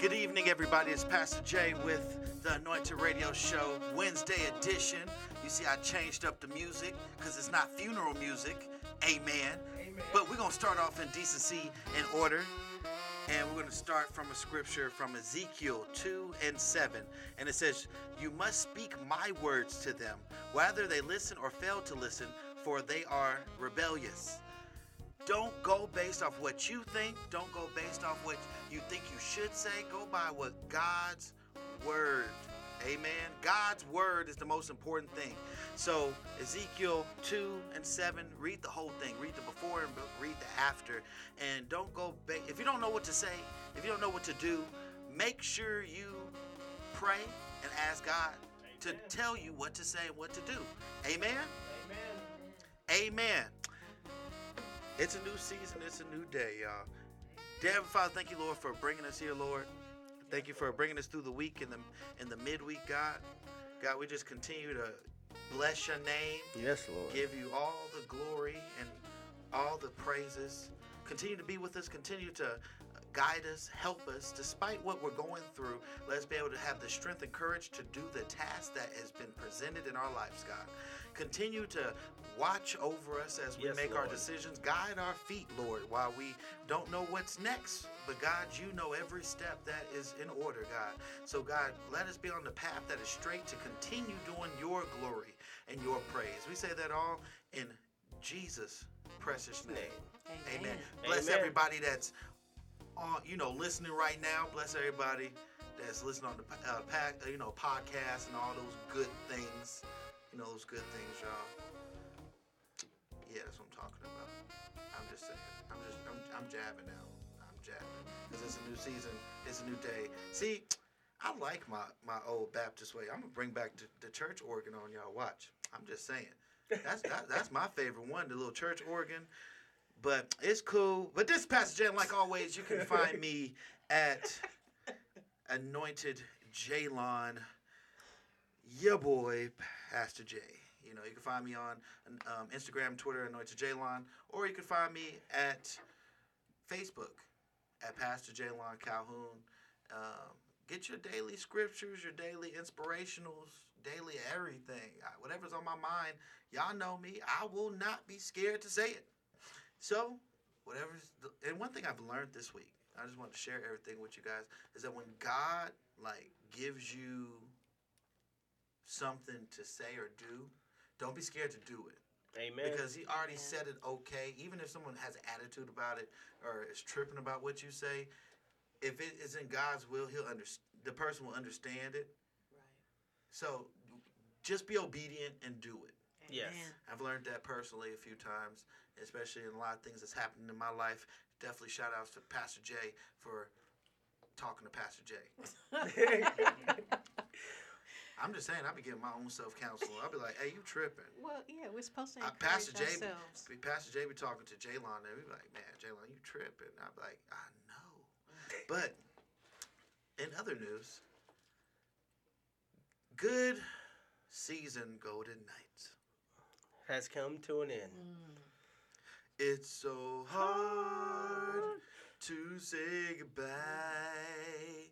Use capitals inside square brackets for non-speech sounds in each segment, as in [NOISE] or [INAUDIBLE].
Good evening, everybody. It's Pastor Jay with the Anointed Radio Show, Wednesday edition. You see, I changed up the music because it's not funeral music. Amen. Amen. But we're going to start off in decency and order. And we're going to start from a scripture from Ezekiel 2 and 7. And it says, You must speak my words to them, whether they listen or fail to listen, for they are rebellious. Don't go based off what you think. Don't go based off what you think you should say. Go by what God's word. Amen. God's word is the most important thing. So, Ezekiel 2 and 7, read the whole thing. Read the before and read the after. And don't go, ba- if you don't know what to say, if you don't know what to do, make sure you pray and ask God to tell you what to say and what to do. Amen. Amen. Amen. It's a new season. It's a new day, y'all. Dear Heavenly Father, thank you, Lord, for bringing us here, Lord. Thank you for bringing us through the week and the in the midweek, God. God, we just continue to bless your name, Yes, Lord. give you all the glory and all the praises. Continue to be with us. Continue to guide us, help us, despite what we're going through. Let's be able to have the strength and courage to do the task that has been presented in our lives, God. Continue to watch over us as we Yes, make our decisions. Guide our feet, Lord, while we don't know what's next. But God, you know every step that is in order, God. So, God, let us be on the path that is straight to continue doing your glory and your praise. We say that all in Jesus' precious name. Amen. Amen. Bless Amen. everybody that's on, you know, listening right now. Bless everybody that's listening on the uh, pack, uh, you know, podcast and all those good things. You know, those good things, y'all. Yeah, that's what I'm talking about. I'm just saying. I'm just, I'm, I'm jabbing now. I'm jabbing because it's a new season. It's a new day. See, I like my my old Baptist way. I'm gonna bring back the, the church organ on y'all. Watch. I'm just saying. That's that, that's my favorite one, the little church organ. But it's cool. But this Jay, and like always, you can find me at Anointed Jalon, your boy Pastor J. You know, you can find me on um, Instagram, Twitter, Anointed Jalon, or you can find me at Facebook at Pastor Jalon Calhoun. Um, get your daily scriptures, your daily inspirationals, daily everything. Whatever's on my mind, y'all know me. I will not be scared to say it. So, whatever's the, and one thing I've learned this week, I just want to share everything with you guys, is that when God like gives you something to say or do, don't be scared to do it Amen. because he already Amen. said it okay even if someone has an attitude about it or is tripping about what you say if it is in god's will he'll under the person will understand it Right. so just be obedient and do it Yes. Amen. i've learned that personally a few times especially in a lot of things that's happened in my life definitely shout outs to pastor jay for talking to pastor jay [LAUGHS] [LAUGHS] i'm just saying i'll be giving my own self-counsel i'll be like hey you tripping [LAUGHS] Well, yeah, we're supposed to encourage Pastor Jay, be- ourselves. be- Pastor Jay be talking to Jaylon, and we be like, "Man, Jaylon, you tripping?" I'm like, "I know," but in other news, good season Golden Knights. Has come to an end. Mm. It's so hard to say goodbye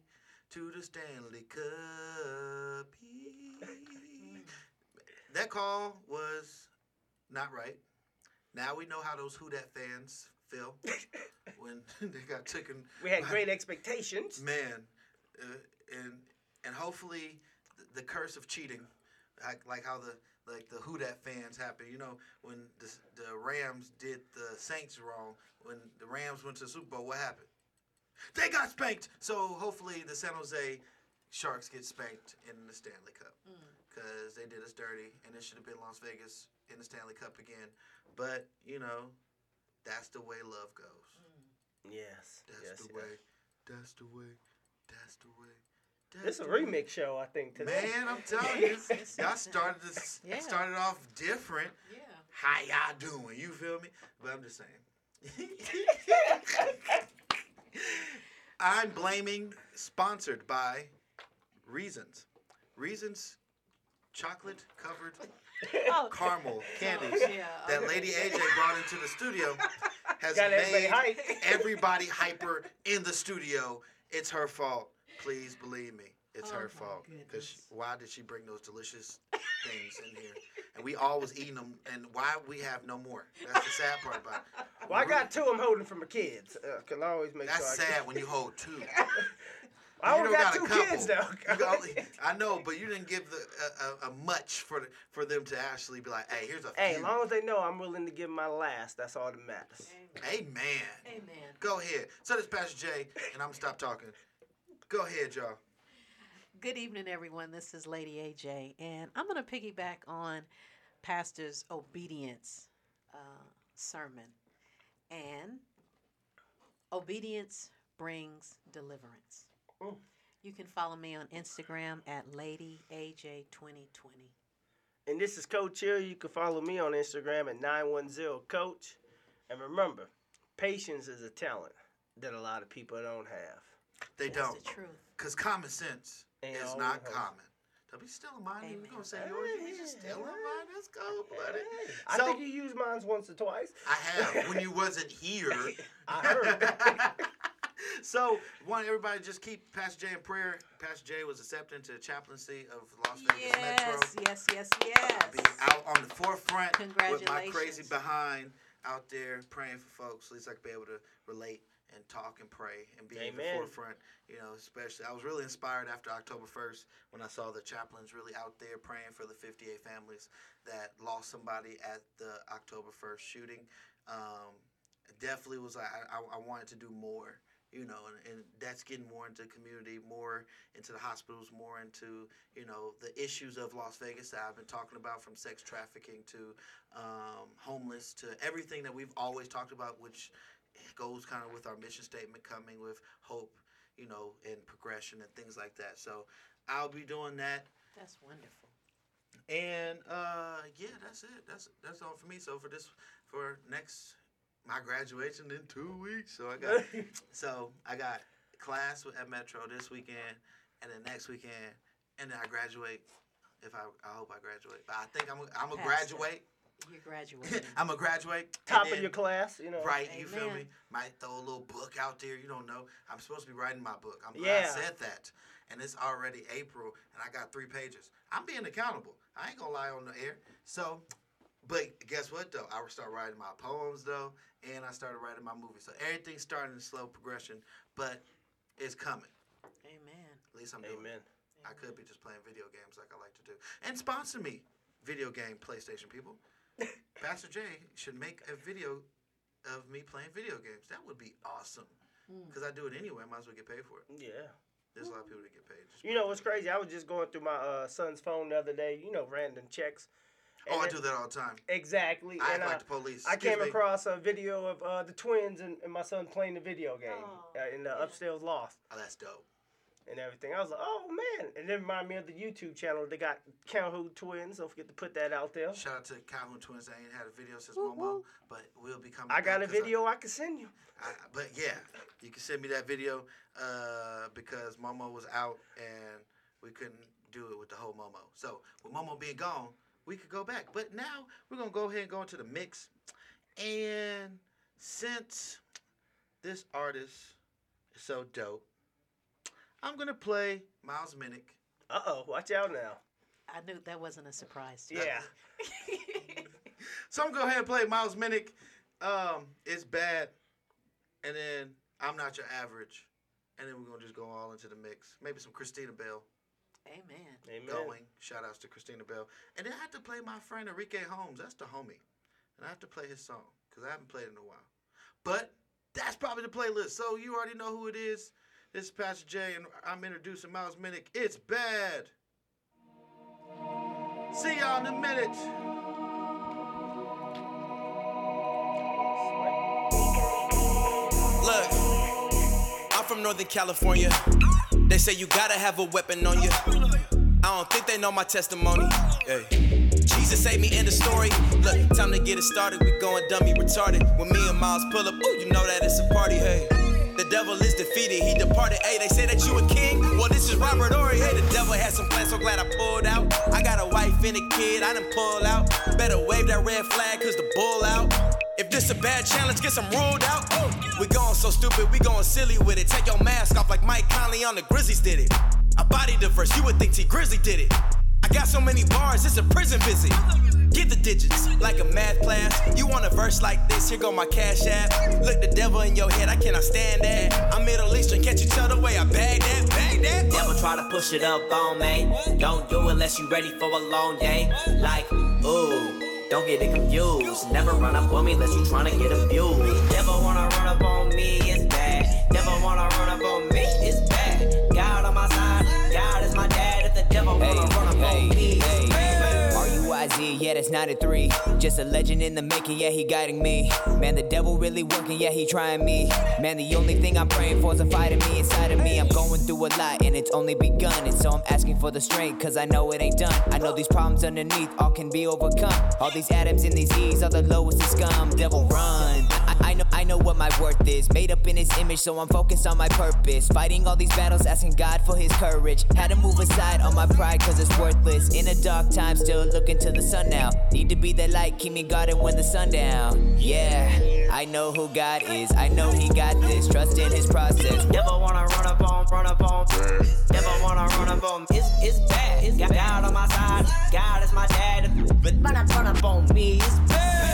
to the Stanley Cup. that call was not right. Now we know how those Who Dat fans feel [LAUGHS] when [LAUGHS] they got taken. We had great expectations. Man, uh, and and hopefully the, the curse of cheating, like, like how the like the Who Dat fans happen. You know, when the, the Rams did the Saints wrong, when the Rams went to the Super Bowl, what happened? They got spanked. So hopefully the San Jose Sharks get spanked in the Stanley Cup Mm. because they did us dirty, and it should have been Las Vegas in the Stanley Cup again. But you know, that's the way love goes. Yes. That's yes, the yes. way. That's the way. That's the way. This is a remix show, I think. Today. Man, I'm [LAUGHS] telling you, y'all started this Yeah. started off different. Yeah. How y'all doing? You feel me? But I'm just saying. [LAUGHS] [LAUGHS] I'm blaming sponsored by Reasons. Reasons chocolate covered [LAUGHS] Oh, caramel [LAUGHS] candies yeah, that. Lady AJ [LAUGHS] brought into the studio has Got everybody made hype. everybody hyper in the studio. It's her fault. Please believe me. It's Oh her fault. Because why did she bring those delicious things in here? And we all was eating them. And why we have no more? That's the sad part about it. [LAUGHS] Well, I got two I'm holding for my kids. Uh, can always make That's sure. I sad when you hold two. [LAUGHS] I only got, got two couple. kids though. Got [LAUGHS] I know, but you didn't give the a, a, a much for the, for them to actually be like, hey, here's a hey, as long as they know I'm willing to give my last, that's all that matters. Amen. Amen. Go ahead. So this Pastor Jay, and I'm gonna stop talking. Go ahead, y'all. Good evening, everyone. This is Lady AJ, and I'm going to piggyback on Pastor's obedience uh, sermon. And obedience brings deliverance. Mm. You can follow me on Instagram at Lady AJ 2020. And this is Coach Hill. You can follow me on Instagram at 910coach. And remember, patience is a talent that a lot of people don't have. They That's don't, the truth. cause common sense Ain't is not common. Don't be stealing mine. You Amen. gonna say yours? You just stealing mine? Let's go, buddy. I So- think you used mine once or twice. I have when you wasn't here. [LAUGHS] I heard. [LAUGHS] so, want everybody just keep Pastor Jay in prayer. Pastor Jay was accepted into the chaplaincy of Las Vegas Metro. Yes, yes, yes, Be yes. out on the forefront Congratulations. with my crazy behind out there praying for folks. At least I could be able to relate and talk and pray and be in the forefront. You know, especially I was really inspired after October 1st when I saw the chaplains really out there praying for the 58 families that lost somebody at the October 1st shooting. Um, definitely was like I, I wanted to do more you know, and, and that's getting more into the community, more into the hospitals, more into, you know, the issues of Las Vegas that I've been talking about from sex trafficking to um, homeless to everything that we've always talked about, which goes kind of with our mission statement coming with hope, you know, and progression and things like that. So I'll be doing that. That's wonderful. And uh, yeah, that's it. That's that's all for me. So for this, for next, my graduation in two weeks. So I got [LAUGHS] so I got class at Metro this weekend, and then next weekend, and then I graduate. If I, I hope I graduate, but I think I'm I'm gonna graduate. You're graduating. [LAUGHS] I'm gonna graduate. and Top of your class, you know. Right, you feel me? Might throw a little book out there. You don't know. I'm supposed to be writing my book. I'm glad Yeah. I said that. And it's already April, and I got three pages. I'm being accountable. I ain't gonna lie on the air. So, but guess what though? I would start writing my poems though, and I started writing my movie. So everything's starting in slow progression, but it's coming. Amen. At least I'm doing. Amen. I could be just playing video games like I like to do. And sponsor me, video game PlayStation people. Pastor J should make a video of me playing video games. That would be awesome. Because I do it anyway. I might as well get paid for it. Yeah. There's a lot of people that get paid. Just You know what's crazy? I was just going through my uh, son's phone the other day. You know, random checks. Oh, I do that all the time. Exactly. I and act I, like the police. I Excuse came me. across a video of uh, the twins and, and my son playing the video game Oh, uh, in the yeah. upstairs loft Oh, that's dope. And everything. I was like, oh man! And it reminded me of the YouTube channel. They got Calhoun twins. Don't forget to put that out there. Shout out to Calhoun Twins. I ain't had a video since Woo, Momo, but we'll be coming. I got a 'cause I- video I, can send you. I, but yeah, you can send me that video uh, because Momo was out and we couldn't do it with the whole Momo. So with Momo being gone, we could go back. But now we're gonna go ahead and go into the mix. And since this artist is so dope, I'm gonna play Miles Minnick. Uh oh, watch out now. I knew that wasn't a surprise to me. Yeah. [LAUGHS] So I'm gonna go ahead and play Miles Minnick. Um, it's bad, and then I'm not your average, and then we're gonna just go all into the mix. Maybe some Christina Bell Amen. Amen. going. Shout outs to Christina Bell, and then I have to play my friend Enrique Holmes. That's the homie, and I have to play his song because I haven't played in a while. But that's probably the playlist. So you already know who it is. This is Pastor Jay, and I'm introducing Miles Minnick. It's bad. See y'all in a minute. Look, I'm from Northern California. They say you gotta have a weapon on you. I don't think they know my testimony. Hey. Jesus saved me in the story. Look, time to get it started. We going dummy retarded. When me and Miles pull up, ooh, you know that it's a party. Hey. Devil is defeated, he departed. Hey, they say that you a king. Well, this is Robert Horry. Hey, the devil had some plans, so glad I pulled out. I got a wife and a kid, I done pull out. Better wave that red flag, cause the bull out. If this a bad challenge, get some ruled out. We going so stupid, we going silly with it. Take your mask off like Mike Conley on the Grizzlies did it. I bodied the verse, you would think Tee Grizzley did it. I got so many bars, it's a prison visit. Get the digits like a math class. You want a verse like this? Here go my cash app. Look the devil in your head, I cannot stand that. I'm Middle Eastern, can't you tell the way I bag that? Bag that? Devil try to push it up on me. Don't do it unless you ready for a long day. Like, ooh. Don't get it confused. Never run up on me unless you tryna get abused. Devil wanna run up on me, it's yeah, that's 93. Just a legend in the making, yeah, he guiding me. Man, the devil really working, yeah, he trying me. Man, the only thing I'm praying for is a fight in me inside of me. I'm going through a lot and it's only begun. And so I'm asking for the strength, cause I know it ain't done. I know these problems underneath all can be overcome. All these atoms in these E's are the lowest of scum. Devil run. I, know I know what my worth is. Made up in his image, so I'm focused on my purpose. Fighting all these battles, asking God for his courage. Had to move aside on my pride, cause it's worthless. In a dark time, still looking to the sun now. Need to be that light, keep me guarded when the sun down. Yeah, I know who God is. I know he got this. Trust in his process. Never wanna run up on, run up on. Devil wanna run up on. It's, it's bad. It's got God on my side. God is my dad. But run up, run up on me. It's bad.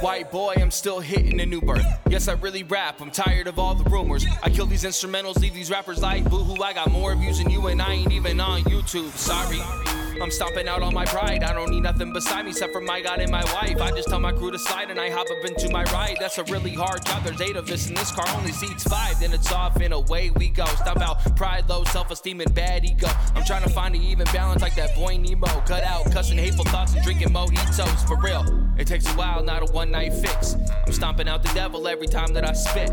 White boy, I'm still hitting a new birth. Yes, I really rap. I'm tired of all the rumors. I kill these instrumentals, leave these rappers like boohoo. I got more views than you, and I ain't even on YouTube. Sorry. I'm stomping out all my pride. I don't need nothing beside me except for my God and my wife. I just tell my crew to slide and I hop up into my ride. That's a really hard job. There's eight of us, and this car only seats five. Then it's off and away we go. Stomp out pride, low self esteem, and bad ego. I'm trying to find an even balance like that boy Nemo. Cut out cussing hateful thoughts and drinking mojitos. For real, it takes a while, not a one night fix. I'm stomping out the devil every time that I spit.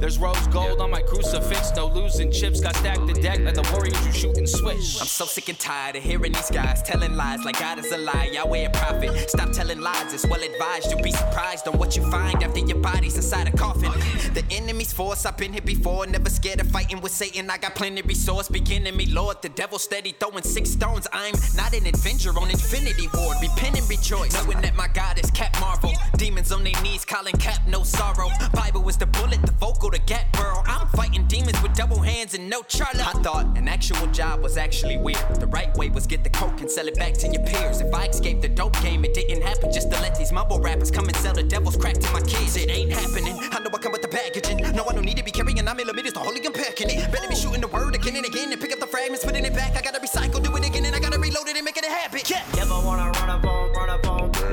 There's rose gold on my crucifix. No losing chips, got stacked the deck like the warriors you shoot and switch. I'm so sick and tired of hearing these guys telling lies like God is a lie. Yahweh a prophet. Stop telling lies, it's well advised. You'll be surprised on what you find after your body's inside a coffin. The enemy's force, I've been here before. Never scared of fighting with Satan. I got plenty resource. Beginning me, Lord. The devil steady throwing six stones. I'm not an Avenger on Infinity War. Repent and rejoice. Knowing that my God is Cap Marvel. Demons on their knees, calling Cap no sorrow. Bible is the bullet, the vocal, the gap burrow. I'm fighting demons with double hands and no Charlie. I thought an actual job was actually weird. The right way was get the coke and sell it back to your peers. If I escaped the dope game, it didn't happen just to let these mumble rappers come and sell the devil's crack to my kids. It ain't happening. I know I come with the packaging. No, I don't need to be carrying nine millimeters. The holy unpacking it. Better be shooting the word again and again and pick up the fragments, putting it back. I gotta recycle, do it again, and I gotta reload it and make it a habit. Yeah. Devil wanna run up on, run up on.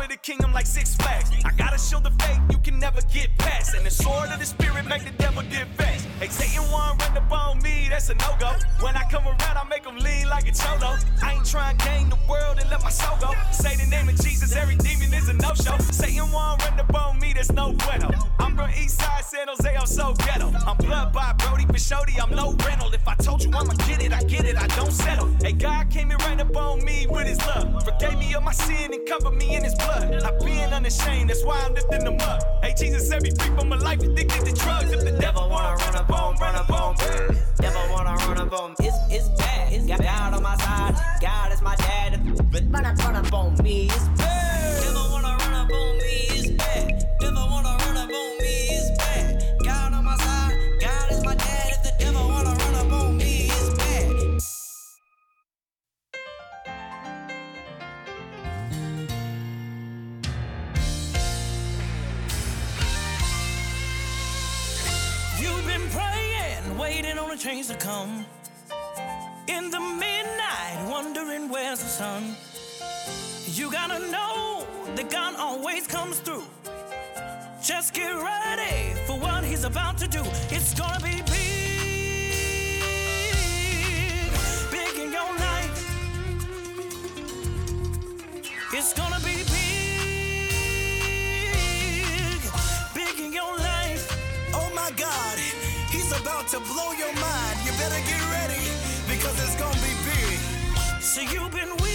Promise the kingdom like six flags. I gotta show the fake you can never get past. And the sword of the spirit make the devil fast. Hey, Satan want run up on me, that's a no go. When I come around, I make him lean like a cholo. I ain't trying to gain the world and let my soul go. Say the name of Jesus, every demon is a no show. Satan want run up on me, that's no bueno. I'm from East Side, San Jose, I'm so ghetto. I'm blood by Brody Pashodi, I'm no rental. If I told you I'ma get it, I get it, I don't settle. Hey, God came and ran up on me with his love. Forgave me of my sin and covered me in his blood. I've been unashamed, that's why I'm lifting them up. Hey, Jesus set me free from a life addicted to drugs. If the devil wanna run up on, run up on. Devil wanna run up on. It's, it's bad. It's got God on my side. God is my dad. Run up, run up on me. It's bad. Waiting on a change to come. In the midnight, wondering where's the sun. You gotta know that God always comes through. Just get ready for what He's about to do. It's gonna be big, big in your life. It's gonna be about to blow your mind. You better get ready because it's gonna be big. So you've been weeping,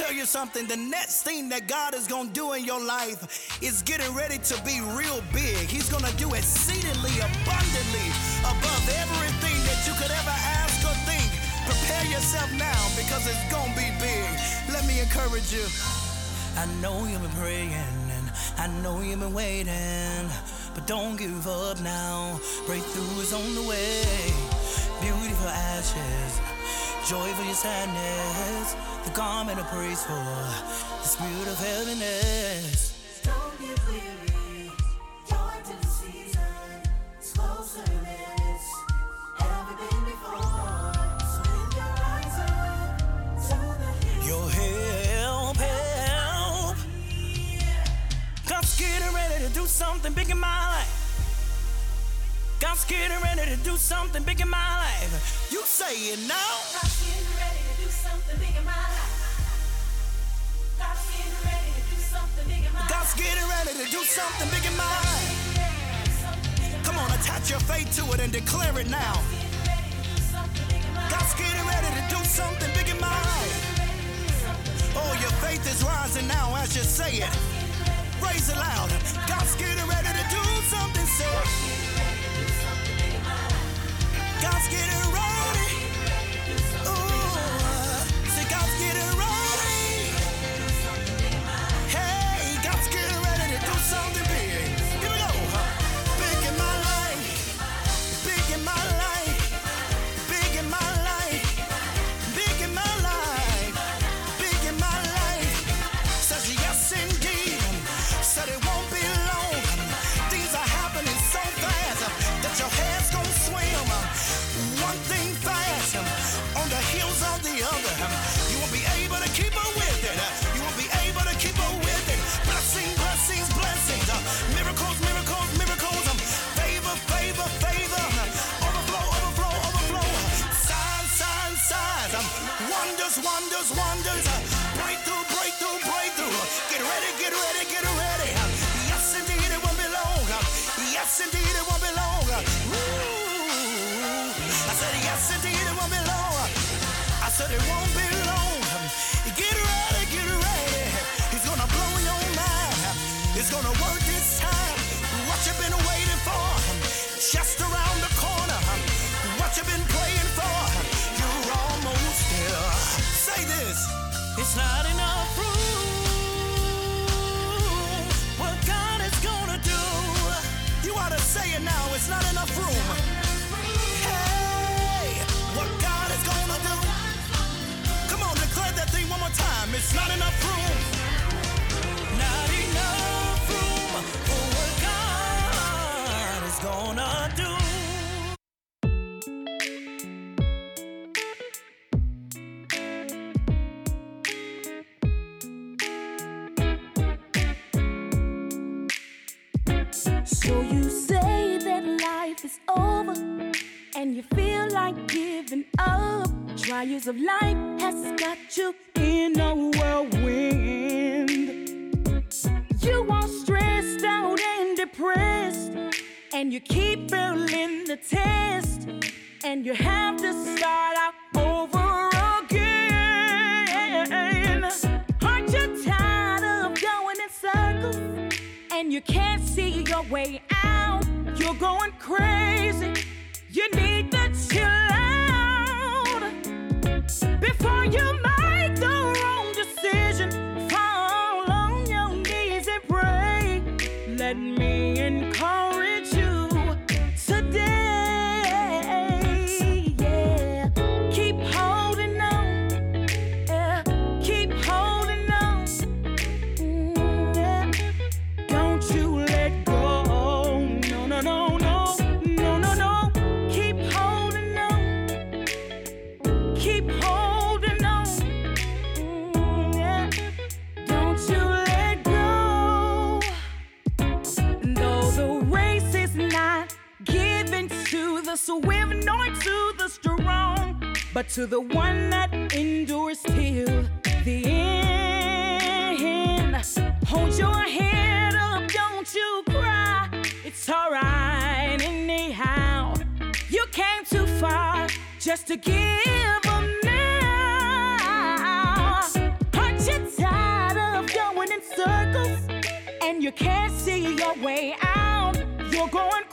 tell you something. The next thing that God is going to do in your life is getting ready to be real big. He's going to do exceedingly abundantly above everything that you could ever ask or think. Prepare yourself now because it's going to be big. Let me encourage you. I know you've been praying and I know you've been waiting, but don't give up now. Breakthrough is on the way. Beauty for ashes, joy for your sadness, the garment of praise for the spirit of heaviness. Don't get weary. Joy to the season. It's closer than it's ever been before. So lift your eyes up to the. Your help, help. God's getting ready to do something big in my life. God's getting ready to do something big in my life. You say it now. To do something big in my. Come on, attach your faith to it and declare it now. God's getting ready to do something big in my life. Oh, your faith is rising now as you say it. Raise it loud. God's getting ready to do something, say. God's getting ready. Wonders, wonders. Breakthrough, breakthrough, breakthrough. Get ready, get ready, get ready. Yes, indeed, it won't be long. Yes, indeed, it won't be long. Woo. I said, yes, indeed, it won't be long. I said, it won't be long. It's not enough room. To the one that endures till the end. Hold your head up, don't you cry. It's alright anyhow. You came too far just to give up now. Aren't you tired of going in circles and you can't see your way out? You're going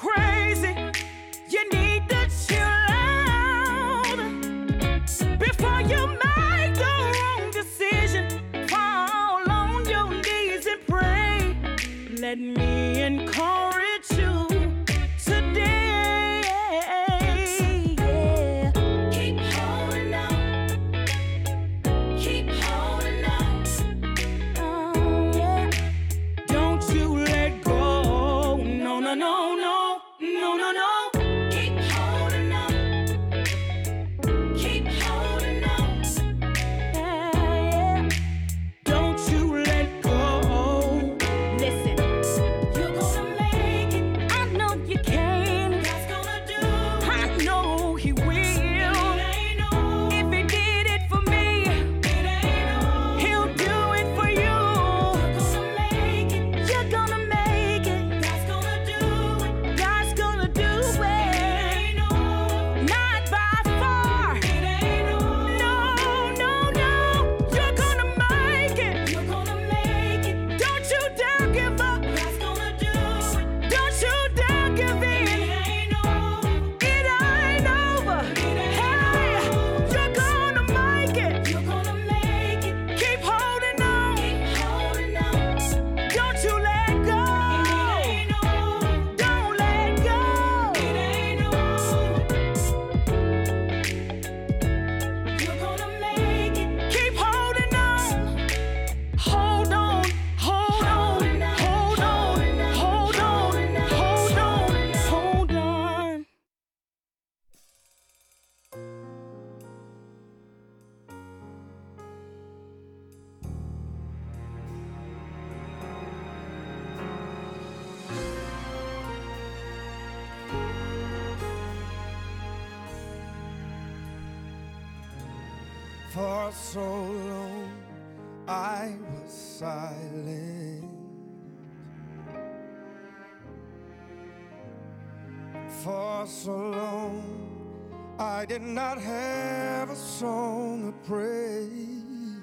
did not have a song of praise.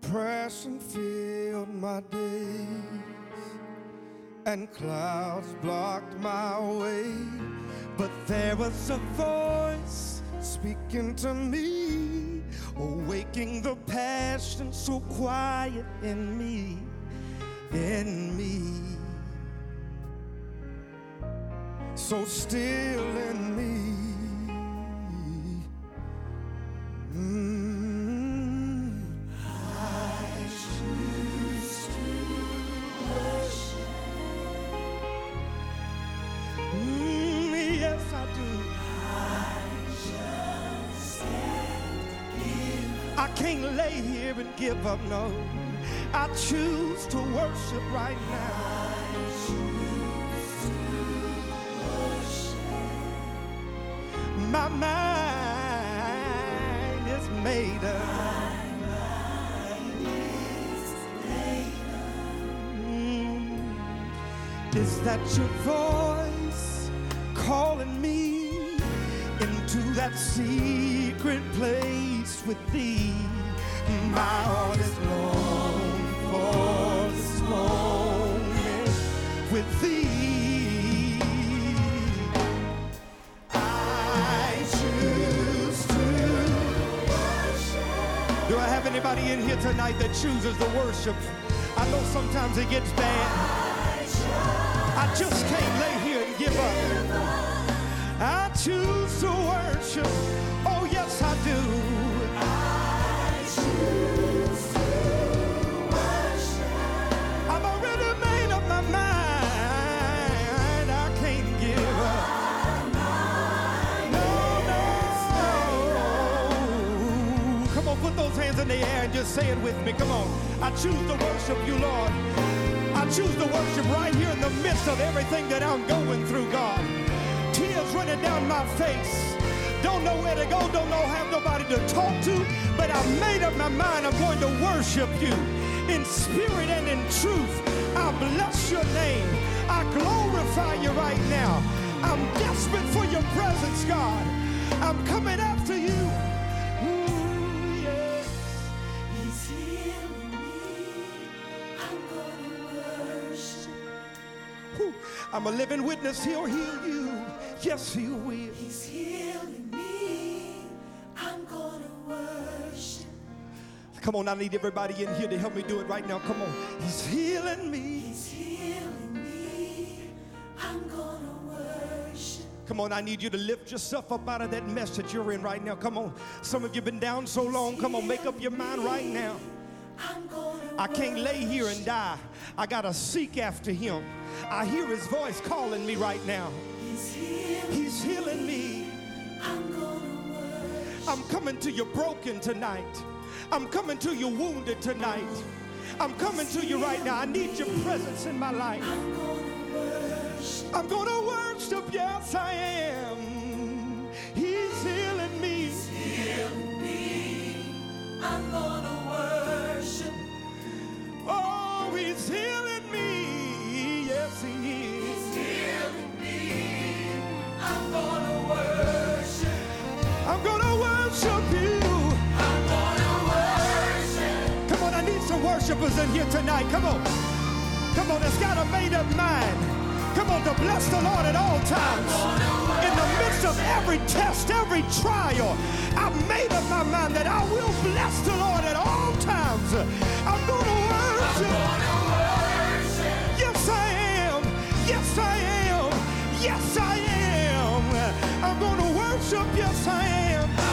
Depression filled my days, and clouds blocked my way. But there was a voice speaking to me, awaking the passion so quiet in me, in me, so still in me. Mm, can't lay here and give up, no. I choose to worship right now. My mind that your voice calling me into that secret place with thee? My heart is long for this moment with thee. I choose to. Do I have anybody in here tonight that chooses to worship? I know sometimes it gets bad. I just can't lay here and give up. I choose to worship. Oh, yes, I do. I choose to worship. I've already made up my mind. I can't give up. No, no. Come on, put those hands in the air and just say it with me. Come on. I choose to worship you, Lord. Choose to worship right here in the midst of everything that I'm going through, God. tears running down my face. Don't know where to go, don't know, have nobody to talk to, but I've made up my mind I'm going to worship you in spirit and in truth. I bless your name. I glorify you right now. I'm desperate for your presence, God. I'm coming after I'm a living witness. He'll heal you. Yes, he will. He's healing me. I'm gonna worship. Come on, I need everybody in here to help me do it right now. Come on. He's healing me. He's healing me. I'm gonna worship. Come on, I need you to lift yourself up out of that mess that you're in right now. Come on. Some of you have been down so long. Come on, make up your mind right now. I'm gonna I can't lay here and die. I got to seek after him. I hear his voice calling me right now. He's healing. He's healing me. I'm. I'm coming to you broken tonight. I'm coming to you wounded tonight. I'm coming to you right now. I need your presence in my life. I'm worship. I'm gonna worship, yes, I am. Worshipers in here tonight. Come on. Come on, that's got a made up mind. Come on, to bless the Lord at all times. In the midst of every test, every trial, I've made up my mind that I will bless the Lord at all times. I'm gonna worship. Yes, I am. Yes, I am. Yes, I am. I'm gonna worship. Yes, I am.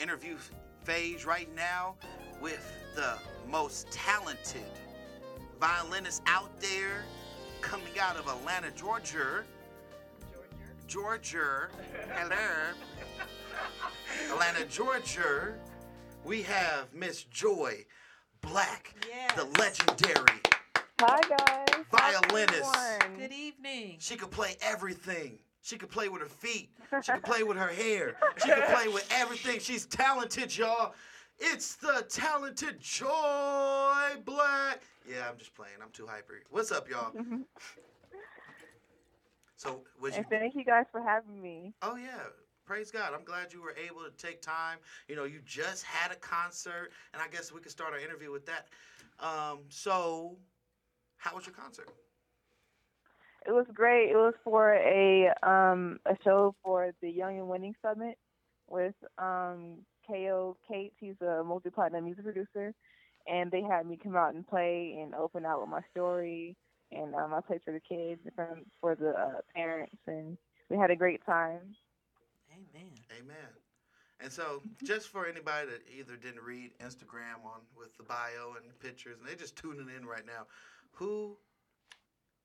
Interview phase right now with the most talented violinist out there coming out of Atlanta, Georgia. Georgia. Hello. [LAUGHS] Atlanta, Georgia. We have Miss Joy Black, the legendary Hi guys. violinist. Good evening. She could play everything. She could play with her feet. She could play with her hair. She could play with everything. She's talented, y'all. It's the talented Joy Black. Yeah, I'm just playing. I'm too hyper. What's up, y'all? [LAUGHS] So, was you? And thank you guys for having me. Oh yeah, praise God. I'm glad you were able to take time. You know, you just had a concert, and I guess we could start our interview with that. Um, so, how was your concert? It was great. It was for a um a show for the Young and Winning Summit with um KO Cates. He's a multi platinum music producer, and they had me come out and play and open out with my story. And um, I played for the kids and for, for the uh, parents, and we had a great time. Amen. Amen. And so, just for anybody that either didn't read Instagram on with the bio and pictures, and they're just tuning in right now, who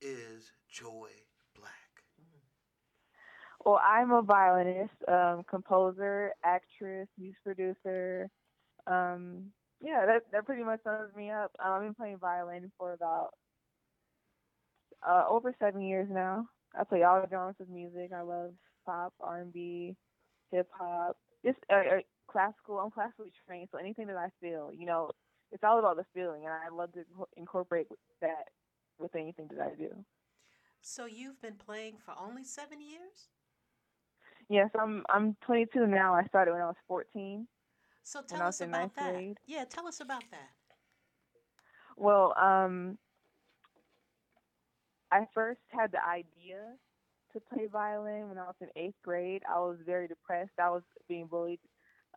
is Joy Black? Well, I'm a violinist, um, composer, actress, music producer. Um, yeah, that that pretty much sums me up. Um, I've been playing violin for about uh, over seven years now. I play all genres of music. I love pop, R&B, hip hop, just uh, uh, classical. I'm classically trained, so anything that I feel, you know, it's all about the feeling, and I love to inco- incorporate that with anything that I do. So you've been playing for only seven years? Yes, I'm I'm 22 now. I started when I was 14. So tell us about that. grade. Yeah, tell us about that. Well, um, I first had the idea to play violin when I was in eighth grade. I was very depressed. I was being bullied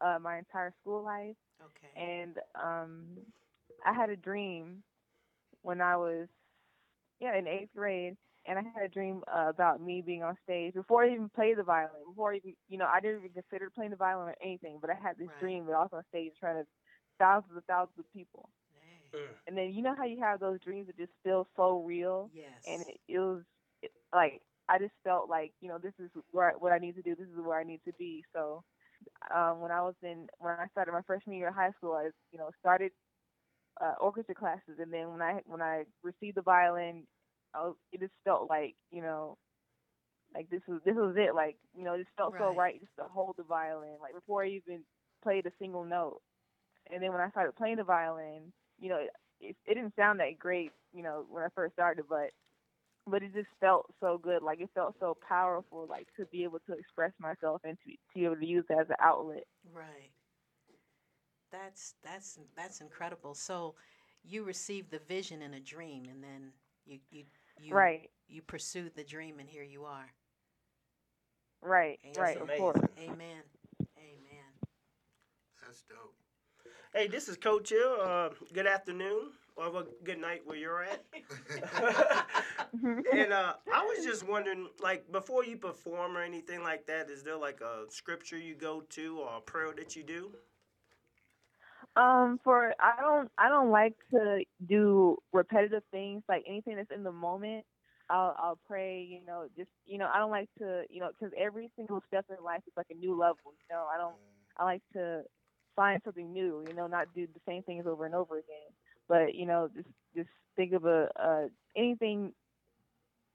uh, my entire school life, Okay. and um, I had a dream when I was yeah in eighth grade, and I had a dream uh, about me being on stage before I even played the violin. Before I even you know I didn't even consider playing the violin or anything, but I had this dream that I was on stage in front of thousands of thousands of people. And then you know how you have those dreams that just feel so real. Yes. And it, it was it, like I just felt like you know this is where I, what I need to do. This is where I need to be. So um, when I was in when I started my freshman year of high school, I you know started uh, orchestra classes, and then when I when I received the violin, I was, it just felt like you know like this was this was it. Like you know, it just felt so Right. right just to hold the violin. Like before I even played a single note. And then when I started playing the violin, you know, it, it didn't sound that great, you know, when I first started, but but it just felt so good. Like it felt so powerful, like to be able to express myself and to, to be able to use it as an outlet. Right. That's that's that's incredible. So you received the vision in a dream and then you you you Right. you pursued the dream and here you are. Right, Amen. right, of course. Amen. Amen. That's dope. Hey, this is Coach Hill. Uh, good afternoon or well, good night where you're at. [LAUGHS] and uh, I was just wondering, like, before you perform or anything like that, is there like a scripture you go to or a prayer that you do? Um, for I don't I don't like to do repetitive things like anything that's in the moment. I'll I'll pray, you know, just you know I don't like to you know because every single step in life is like a new level. You know I don't I like to find something new. You know, not do the same things over and over again. But you know, just just think of a uh anything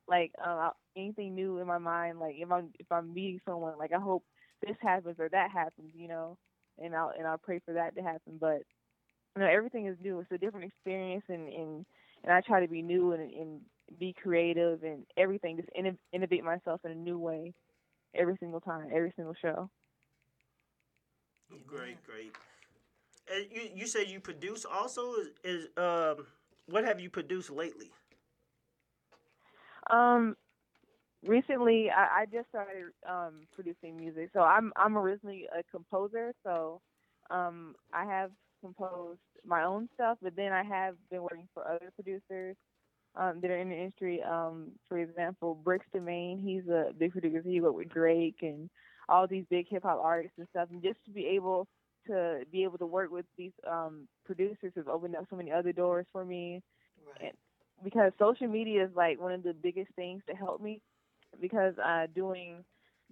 like uh, anything new in my mind. Like if I'm if I'm meeting someone, like I hope this happens or that happens. You know, and I'll and I'll pray for that to happen. But you know, everything is new. It's a different experience, and and, and I try to be new and, and be creative and everything. Just inno- innovate myself in a new way every single time, every single show. Great, great. And you you say you produce also is, is um what have you produced lately? Um, recently I, I just started um producing music. So I'm I'm originally a composer. So um I have composed my own stuff, but then I have been working for other producers um that are in the industry. Um, for example, Brixton Maine, he's a big producer. He worked with Drake and all these big hip hop artists and stuff, and just to be able to be able to work with these um, producers has opened up so many other doors for me. And because social media is like one of the biggest things to help me because uh, doing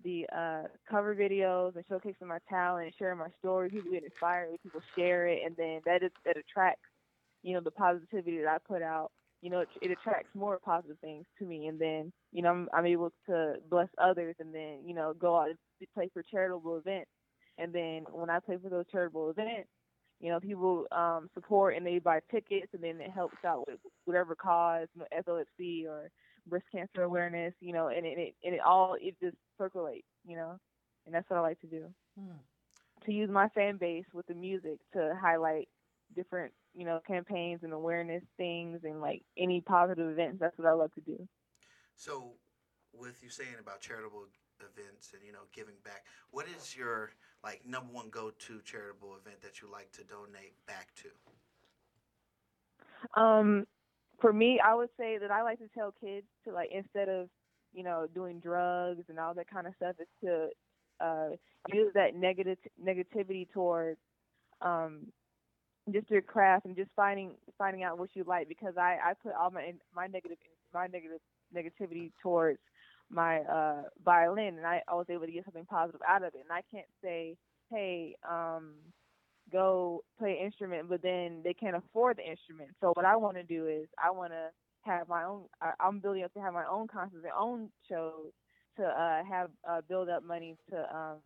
the uh, cover videos and showcasing my talent and sharing my story, people get inspired, people share it, and then that is, that attracts, you know, the positivity that I put out. You know, it, it attracts more positive things to me, and then you know I'm, I'm able to bless others, and then you know go out and play for charitable events, and then when I play for those charitable events, you know, people um, support and they buy tickets, and then it helps out with whatever cause, you know, epilepsy or breast cancer awareness, you know, and it, it and it all it just circulates, you know, and that's what I like to do. To use my fan base with the music to highlight different, you know, campaigns and awareness things and like any positive events. That's what I love to do. So, with you saying about charitable events and you know giving back, what is your like number one go-to charitable event that you like to donate back to? Um, for me, I would say that I like to tell kids to like instead of you know doing drugs and all that kind of stuff, is to uh, use that negative negativity towards um, just your craft and just finding finding out what you like. Because I I put all my my negative my negative negativity towards my uh, violin, and I, I was able to get something positive out of it. And I can't say, hey, um, go play an instrument, but then they can't afford the instrument. So what I want to do is I want to have my own. I'm building up to have my own concerts, and own shows to uh, have uh, build up money to, um,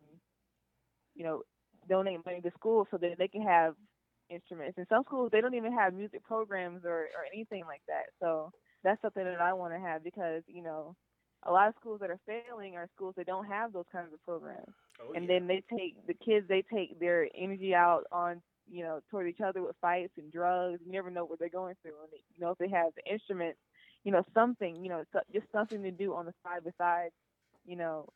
you know, donate money to schools so that they can have instruments. In some schools, they don't even have music programs or or anything like that. So that's something that I want to have because you know. A lot of schools that are failing are schools that don't have those kinds of programs. Oh, and then they take the kids they take their energy out on you know toward each other with fights and drugs. You never know what they're going through. And you know if they have the instruments you know something you know just something to do on the side besides you know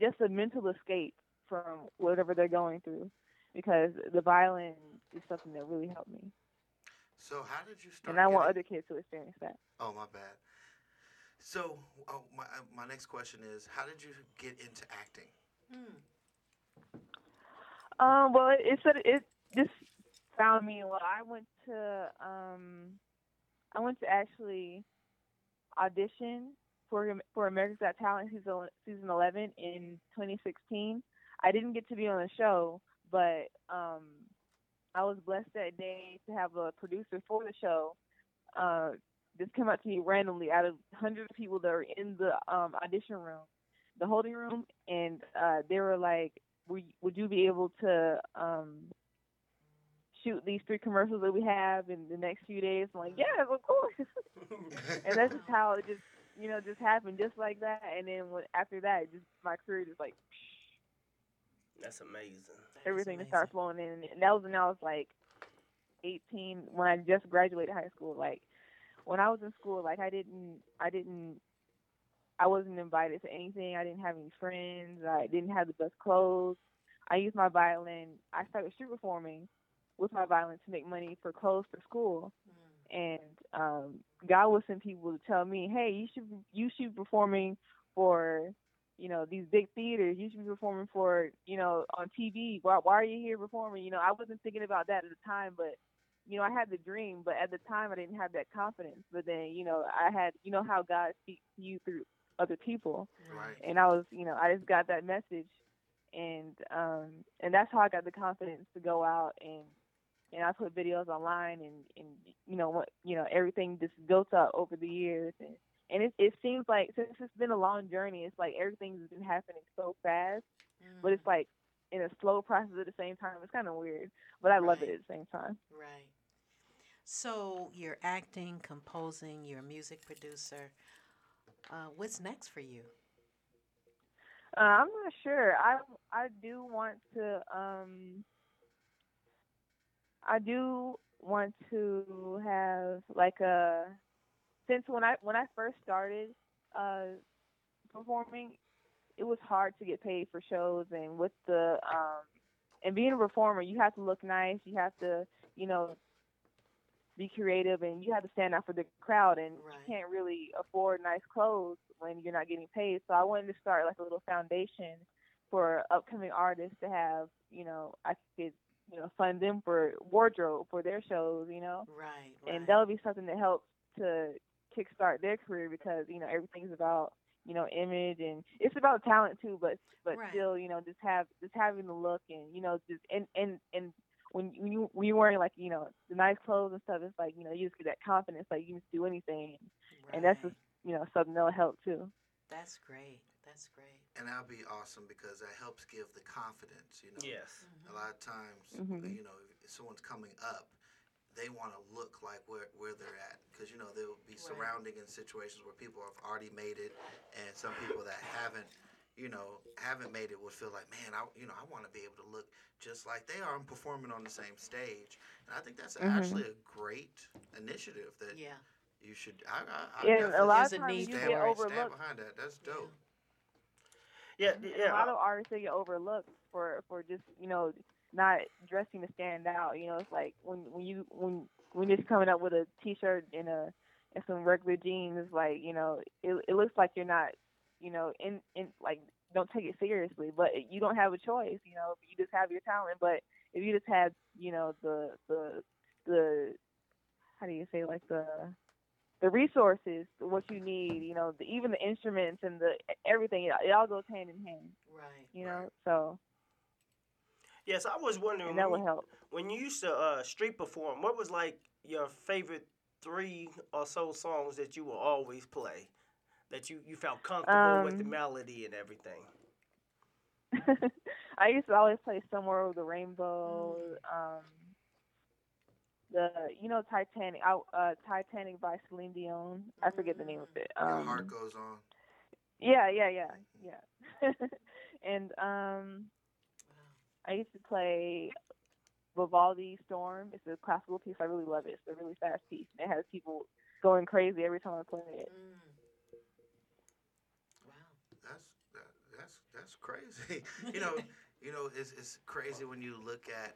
just a mental escape from whatever they're going through because the violin is something that really helped me. So, how did you start? and i want other kids to experience that. Oh, my bad. So, oh, my uh, my next question is, how did you get into acting? Um, well, it, it it just found me. Well, I went to um, I went to actually audition for for America's Got Talent season season eleven in 2016. I didn't get to be on the show, but um, I was blessed that day to have a producer for the show. Uh, just come up to me randomly out of hundreds of people that are in the um, audition room, the holding room, and uh, they were like, would, would you be able to um, shoot these three commercials that we have in the next few days? I'm like, yes, of course. [LAUGHS] and that's just how it just, you know, just happened, just like that. And then when, after that, just my career just like That's amazing. everything just started flowing in. And that was when I was like 18, when I just graduated high school. Like when I was in school, like I didn't, I didn't, I wasn't invited to anything. I didn't have any friends. I didn't have the best clothes. I used my violin. I started street performing with my violin to make money for clothes for school. And um, God would send people to tell me, "Hey, you should you should be performing for you know these big theaters. You should be performing for you know on TV. Why why are you here performing? You know, I wasn't thinking about that at the time, but you know, I had the dream, but at the time I didn't have that confidence. But then, you know, I had, you know, how God speaks to you through other people, Right. and I was, you know, I just got that message, and um, and that's how I got the confidence to go out and and I put videos online, and and you know what, you know, everything just built up over the years, and and it it seems like since it's been a long journey, it's like everything's been happening so fast, but it's like in a slow process at the same time. It's kind of weird, but I love it at the same time. Right. So you're acting, composing, you're a music producer. Uh, what's next for you? Uh, I'm not sure. I I do want to um I do want to have like a since when I when I first started uh performing, it was hard to get paid for shows and with the um and being a performer, you have to look nice, you have to, you know, be creative and you have to stand out for the crowd and you can't really afford nice clothes when you're not getting paid. So I wanted to start like a little foundation for upcoming artists to have, you know, I could, you know, fund them for wardrobe for their shows, you know. Right. And that'll be something that helps to kickstart their career because, you know, everything's about, you know, image and it's about talent too, but but Right. still, you know, just have just having the look and, you know, just and and and when you- when you when you're wearing like, you know, the nice clothes and stuff, it's like, you know, you just get that confidence like you can do anything. And that's just, you know, something that'll help too. That's great. That's great. And that'll be awesome because that helps give the confidence, you know. Yes. A lot of times, Mhm. you know, if someone's coming up, they want to look like where, where they're at because you know they'll be surrounding in situations where people have already made it, and some people that haven't, you know, haven't made it would feel like, man, I, you know, I want to be able to look just like they are and performing on the same stage. And I think that's Mhm. actually a great initiative that yeah. you should. I, I, I Yeah, a lot of times need you get behind- stand overlooked. behind that. That's dope. Yeah, a yeah. lot of artists they get overlooked for for just you know not dressing to stand out. You know, it's like when when you when when you're just coming up with a t-shirt and a and some regular jeans, it's like you know it it looks like you're not you know in in like don't take it seriously, but you don't have a choice. You know, you just have your talent. But if you just have, you know the the the how do you say like the the resources, what you need, you know, the, even the instruments and the everything, it, it all goes hand in hand. Right. You know, so Yes, I was wondering and that when would you, help. when you used to uh, street perform, what was like your favorite three or so songs that you would always play, that you, you felt comfortable with the Um, melody and everything? [LAUGHS] I used to always play somewhere over the rainbow. Um, the you know Titanic, I, uh, Titanic by Celine Dion. I forget the name of it. Your Um, heart goes on. Yeah, yeah, yeah, yeah. [LAUGHS] and um, I used to play Vivaldi Storm. It's a classical piece. I really love it. It's a really fast piece. And it has people going crazy every time I play it. Mm. Wow. That's that, that's that's crazy. [LAUGHS] you know, you know, it's it's crazy when you look at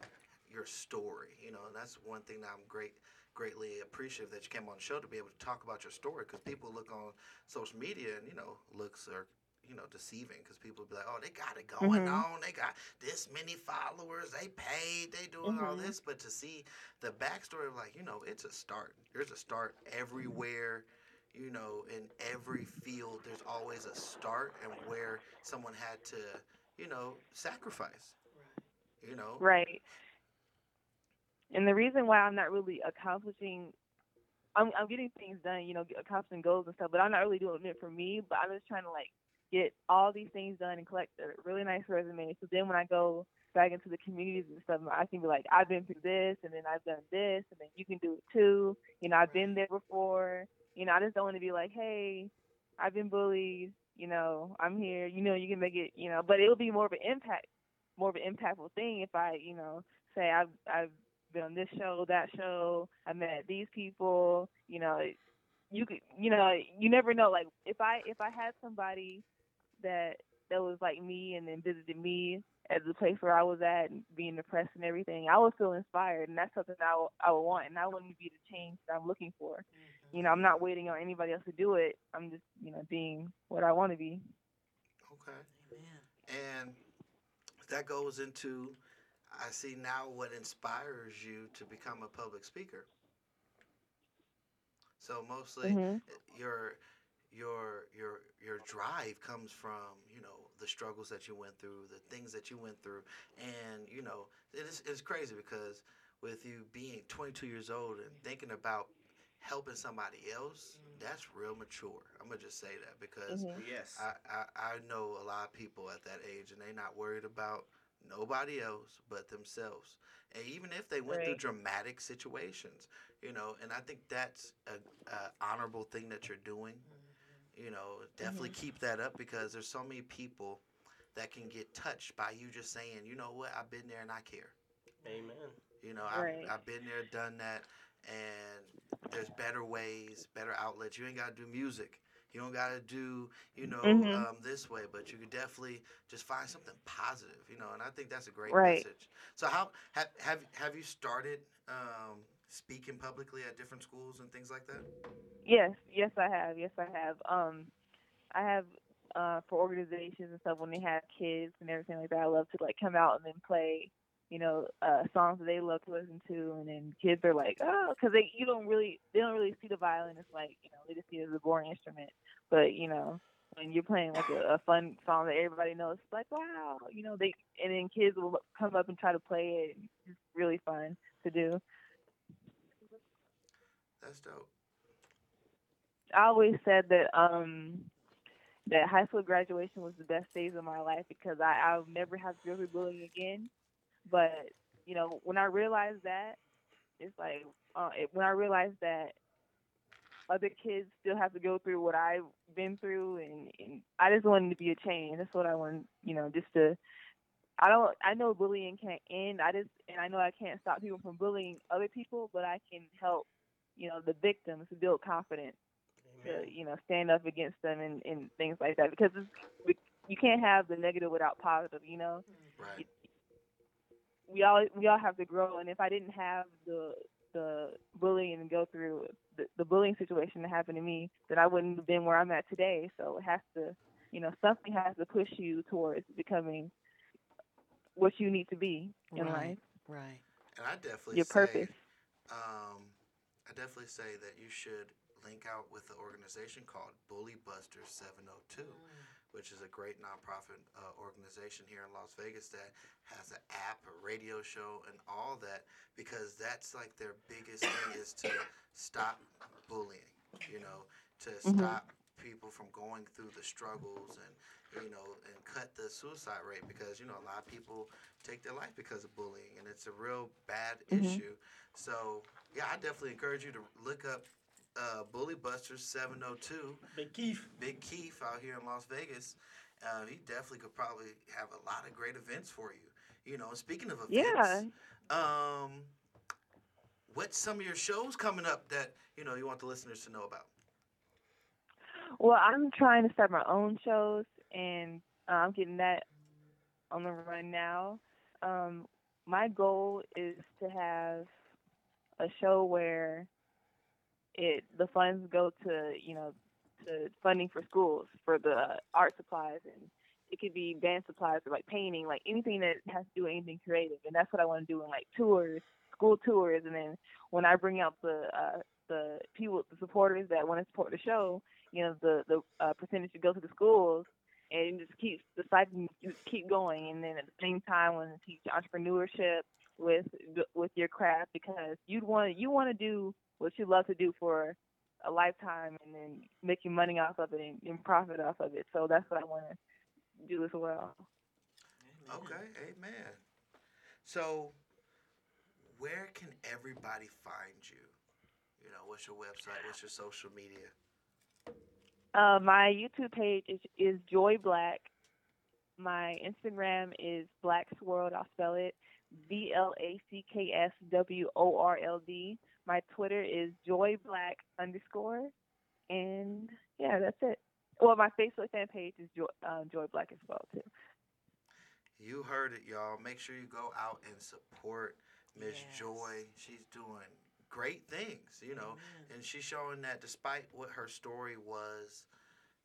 your story. You know, and that's one thing that I'm great greatly appreciative that you came on the show to be able to talk about your story because people look on social media and you know looks are you know deceiving because people be like oh they got it going Mhm. on they got this many followers they paid they doing all Mhm. this but to see the backstory of like you know it's a start there's a start everywhere you know in every field there's always a start and where someone had to you know sacrifice you know Right. And the reason why I'm not really accomplishing, I'm I'm getting things done, you know, accomplishing goals and stuff, but I'm not really doing it for me. But I'm just trying to like get all these things done and collect a really nice resume. So then when I go back into the communities and stuff, I can be like, I've been through this, and then I've done this, and then you can do it too. You know, I've been there before. You know, I just don't want to be like, hey, I've been bullied. You know, I'm here. You know, you can make it. You know, but it'll be more of an impact more of an impactful thing if I, you know, say I've I've been on this show, that show, I met these people, you know, you could you know, you never know. Like if I if I had somebody that that was like me and then visited me at the place where I was at and being depressed and everything, I would feel inspired and that's something I would, I would want and I wouldn't be the change that I'm looking for. You know, I'm not waiting on anybody else to do it. I'm just, you know, being what I want to be. Okay. And that goes into, I see now what inspires you to become a public speaker. So mostly Mhm. your your your your drive comes from you know the struggles that you went through, the things that you went through, and you know it is it's crazy because with you being 22 years old and thinking about helping somebody else, that's real mature. I'm gonna just say that because Mhm. Yes. I, I I know a lot of people at that age and they're not worried about nobody else but themselves. And even if they went through dramatic situations, you know, and I think that's a, a honorable thing that you're doing. You know, definitely Mhm. keep that up because there's so many people that can get touched by you just saying, you know what, I've been there and I care. Amen. You know, I've, I've been there, done that, and there's better ways, better outlets. You ain't got to do music. You don't got to do, you know, Mhm. um, this way, but you could definitely just find something positive, you know. And I think that's a great Right. message. So, how have have have you started um, speaking publicly at different schools and things like that? Yes, yes, I have. Yes, I have. Um, I have uh for organizations and stuff when they have kids and everything like that. I love to like come out and then play, you know, uh songs that they love to listen to, and then kids are like, oh, because they you don't really they don't really see the violin as like you know they just see it as a boring instrument, but you know. When you're playing like a, a fun song that everybody knows, it's like wow, you know they, and then kids will come up and try to play it. It's really fun to do. That's dope. I always said that um that high school graduation was the best days of my life because I I'll never have to go through bullying again. But you know, when I realized that, it's like uh, it, when I realized that other kids still have to go through what I've been through, and, and I just wanted to be a change. That's what I want, you know, just to. I don't. I know bullying can't end. I just, and I know I can't stop people from bullying other people, but I can help, you know, the victims build confidence to you know stand up against them and, and things like that. Because it's, we- you can't have the negative without positive you know? Right. we all we all have to grow. And if i didn't have the the bullying and go through the, the bullying situation that happened to me then i wouldn't have been where i'm at today. So it has to you know something has to push you towards becoming what you need to be in Right. life. Right. And I definitely your say, purpose. Um, I definitely say that you should link out with an organization called Bully Busters 702, which is a great nonprofit uh, organization here in Las Vegas that has an app, a radio show, and all that because that's like their biggest thing is to stop bullying, you know, to Mhm. stop people from going through the struggles and you know and cut the suicide rate because you know a lot of people take their life because of bullying and it's a real bad Mhm. issue so yeah i definitely encourage you to look up uh, bully busters 702 Big Keith. big keith out here in las vegas uh, he definitely could probably have a lot of great events for you you know speaking of events Yeah. um what's some of your shows coming up that you know you want the listeners to know about Well, I'm trying to start my own shows, and uh, I'm getting that on the run now. Um, my goal is to have a show where it the funds go to you know to funding for schools for the art supplies and it could be band supplies or like painting like anything that has to do with anything creative and that's what I want to do in like tours school tours and then when I bring out the uh the people the supporters that want to support the show you know the the uh, percentage to go to the schools and just keep the cycle just keep going and then at the same time want to teach entrepreneurship with with your craft because you'd want you want to do what you love to do for a lifetime and then making money off of it and, and profit off of it so that's what I want to do as well Okay, amen. So, where can everybody find you? You know, what's your website? What's your social media? Uh, my YouTube page is, is Joy Black. My Instagram is Black Swirled. I'll spell it B L A C K S W O R L D. My Twitter is Joy Black underscore, and yeah, that's it. Well, my Facebook fan page is Joy, uh, Joy Black as well too. You heard it, y'all. Make sure you go out and support Miss Yes. Joy. She's doing great things, you know, and she's showing that despite what her story was,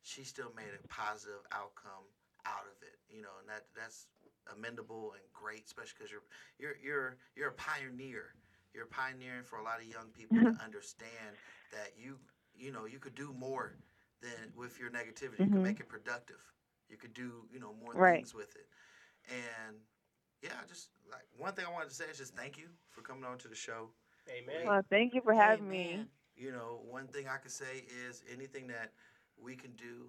she still made a positive outcome out of it, you know, and that that's amendable and great, especially because you're you're you're you're a pioneer. You're pioneering for a lot of young people to [LAUGHS] understand that you you know you could do more than with your negativity. You Mhm. could make it productive. You could do you know more Right. things with it. And yeah, just like one thing I wanted to say is just thank you for coming on to the show. Amen. Well, thank you for having me. You know, one thing I could say is anything that we can do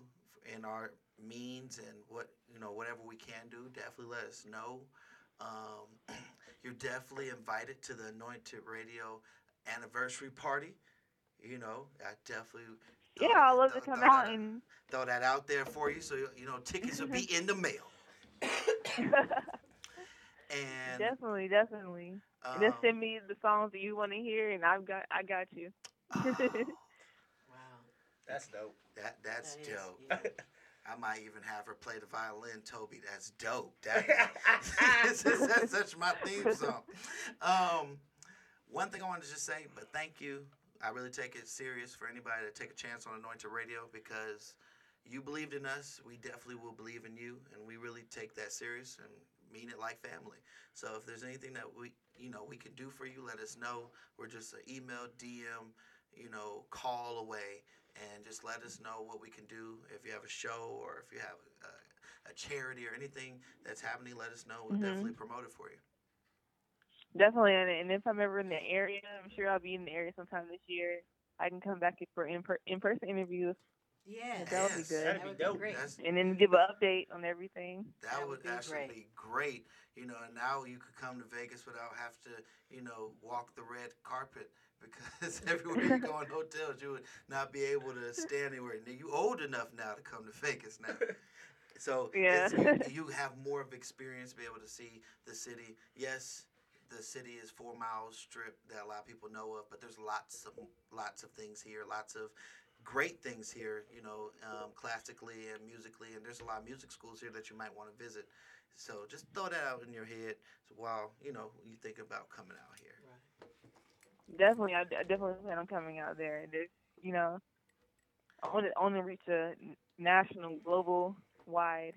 in our means and what you know whatever we can do, definitely let us know. Um, [CLEARS THROAT] you're definitely invited to the Anointed Radio anniversary party. You know, I definitely Yeah, I'd love to come out and throw that out there for you. So you know, tickets will be [LAUGHS] in the mail. [LAUGHS] And definitely, definitely. And um, just send me the songs that you want to hear, and I've got I got you. [LAUGHS] Wow. That's dope. that that's That is, dope. yeah. [LAUGHS] I might even have her play the violin, Toby. That's dope. [LAUGHS] That, that's, that's such my theme song. Um, one thing I wanted to just say, but thank you. I really take it serious for anybody to take a chance on Anointed Radio because you believed in us. We definitely will believe in you, and we really take that serious and mean it like family. So if there's anything that we, you know, we can do for you, let us know. We're just an email, DM, you know, call away, and just let us know what we can do. If you have a show or if you have a, a charity or anything that's happening, let us know. We'll Mhm. definitely promote it for you. Definitely, and, and if I'm ever in the area, I'm sure I'll be in the area sometime this year. I can come back for in per- in person interviews. Yes. that would be good. That'd be dope. That's- And then give an update on everything. That, would, actually be great. You know, and now you could come to Vegas without have to, you know, walk the red carpet [LAUGHS] because everywhere you go in [LAUGHS] hotels, you would not be able to stand anywhere. Now you old enough now to come to Vegas now. So Yeah. it's- you, [LAUGHS] you have more of experience, to be able to see the city. Yes, the city is four miles strip that a lot of people know of, but there's lots of lots of things here, lots of great things here. You know, um, classically and musically, and there's a lot of music schools here that you might want to visit. So just throw that out in your head while you know you think about coming out here. Definitely, I, I definitely plan on coming out there. There's, you know, I want to, I want to reach a national, global, wide,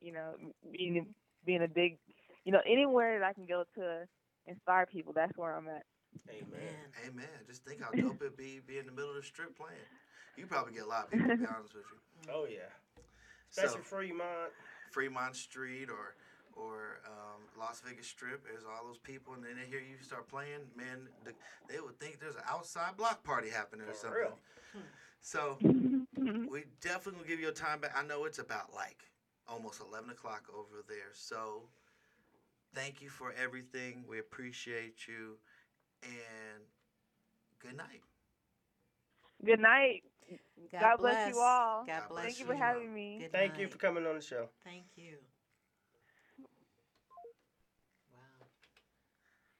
you know, being being a big, you know, anywhere that I can go to inspire people. That's where I'm at. Amen. Amen. Just think how dope it'd be be in the middle of the strip playing. You probably get a lot of people. To be honest with you. [LAUGHS] Oh yeah. So- Especially Fremont. Fremont Street or or um, Las Vegas Strip. There's all those people, and then they hear you start playing. Man, the, they would think there's an outside block party happening or something. real. So [LAUGHS] we definitely will give you a time back. I know it's about like almost 11 o'clock over there. So thank you for everything. We appreciate you, and good night. Good night. God God, bless. bless. you all. God bless Thank you you. for having me. Good Thank you for coming on the show. Thank you. Wow.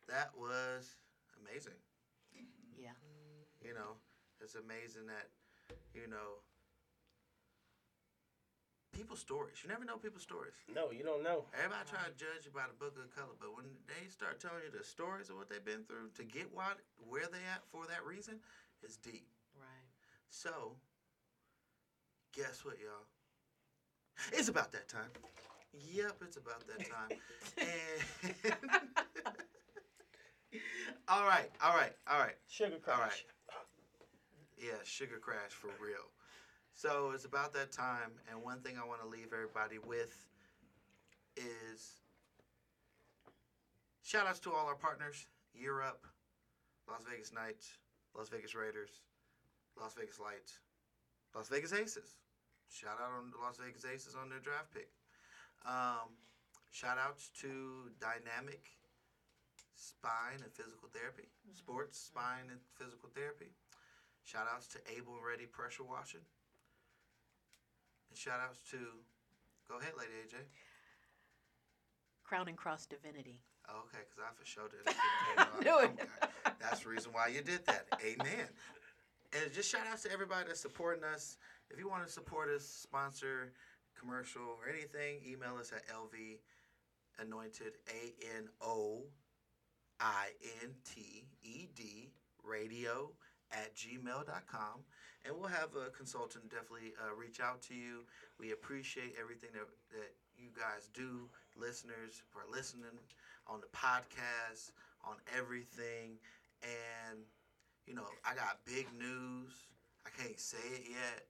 That was amazing. Yeah. You know, it's amazing that, you know, people's stories. You never know people's stories. No, you don't know. Everybody try to judge you by the book of color, but when they start telling you the stories of what they've been through to get what where they at for that reason, it's deep. So, guess what, y'all? It's about that time. Yep, it's about that time. [LAUGHS] and [LAUGHS] all right, all right, all right. Sugar crash. right. Yeah, sugar crash for real. So it's about that time, and one thing I want to leave everybody with is shout outs to all our partners Europe, Las Vegas Knights, Las Vegas Raiders, Las Vegas Lights, Las Vegas Aces. Shout out on the Las Vegas Aces on their draft pick. Um, shout outs to Dynamic Spine and Physical Therapy, Sports Spine and Physical Therapy. Shout outs to Able Ready Pressure Washing. And shout outs to, go ahead, Lady AJ. Crown and Cross Divinity. Oh, okay, because I for sure did. [LAUGHS] it. Knew it. Okay. That's the reason why you did that. Amen. And just shout outs to everybody that's supporting us. If you want to support us, sponsor, commercial, or anything, email us at LV Anointed, A N O I N T E D radio at gmail.com. And we'll have a consultant definitely uh, reach out to you. We appreciate everything that, that you guys do, listeners, for listening on the podcast, on everything. And, you know, I got big news. I can't say it yet,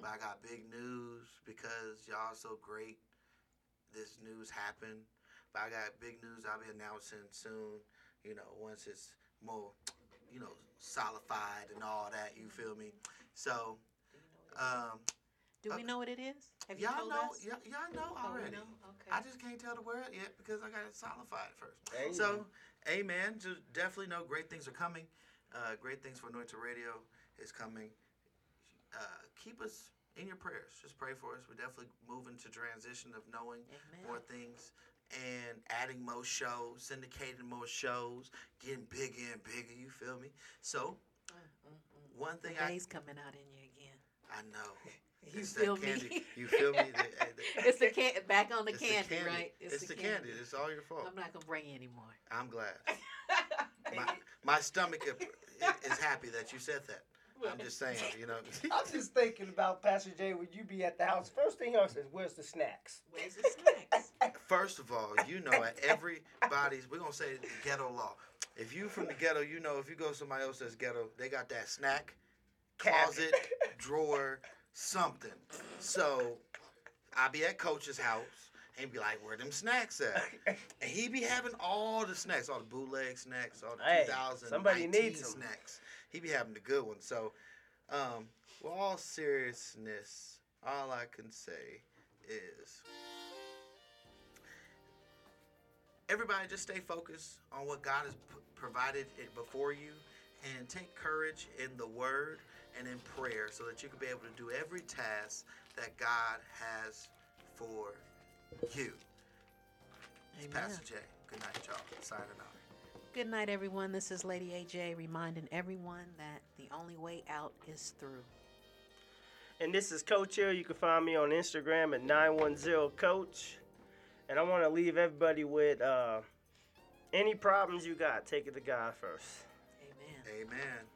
but I got big news because y'all so great. This news happened. But I got big news I'll be announcing soon, you know, once it's more, you know, solidified and all that, you feel me? So, um, Do we know what it is? Have you y'all told know, us? y'all, y'all know Oh, already. know? Okay. I just can't tell the word yet because I got it solidified first. Amen. So, amen. Just definitely know great things are coming. Uh, great things for Anointed Radio is coming. Uh, keep us in your prayers. Just pray for us. We're definitely moving to transition of knowing more things and adding more shows, syndicating more shows, getting bigger and bigger. You feel me? So, one thing the I coming out in you again. I know. [LAUGHS] You It's feel me? [LAUGHS] You feel me? The- uh, the- [LAUGHS] It's the can back on the it's candy, right? It's, the candy. It's all your fault. I'm not gonna bring you anymore. I'm glad. [LAUGHS] my, my stomach is happy that you said that. I'm just saying, you know. I'm just thinking about Pastor Jay when you be at the house. First thing he says, "Where's the snacks?" Where's the snacks? First of all, you know, at everybody's, we're going to say the ghetto law. If you from the ghetto, you know, if you go to somebody else that's ghetto, they got that snack, closet, drawer, something. So I be at Coach's house and be like, where them snacks at? [LAUGHS] And he be having all the snacks, all the bootleg snacks, all the Hey, 2019 somebody needs snacks. He be having the good ones. So, um, with all seriousness, all I can say is everybody just stay focused on what God has p- provided it before you and take courage in the word and in prayer so that you can be able to do every task that God has for you. It's Amen. Pastor J. Good night, y'all. Signing off. Good night, everyone. This is Lady AJ reminding everyone that the only way out is through. And this is Coach here. You can find me on Instagram at 910coach. And I want to leave everybody with uh, any problems you got, take it to God first. Amen. Amen.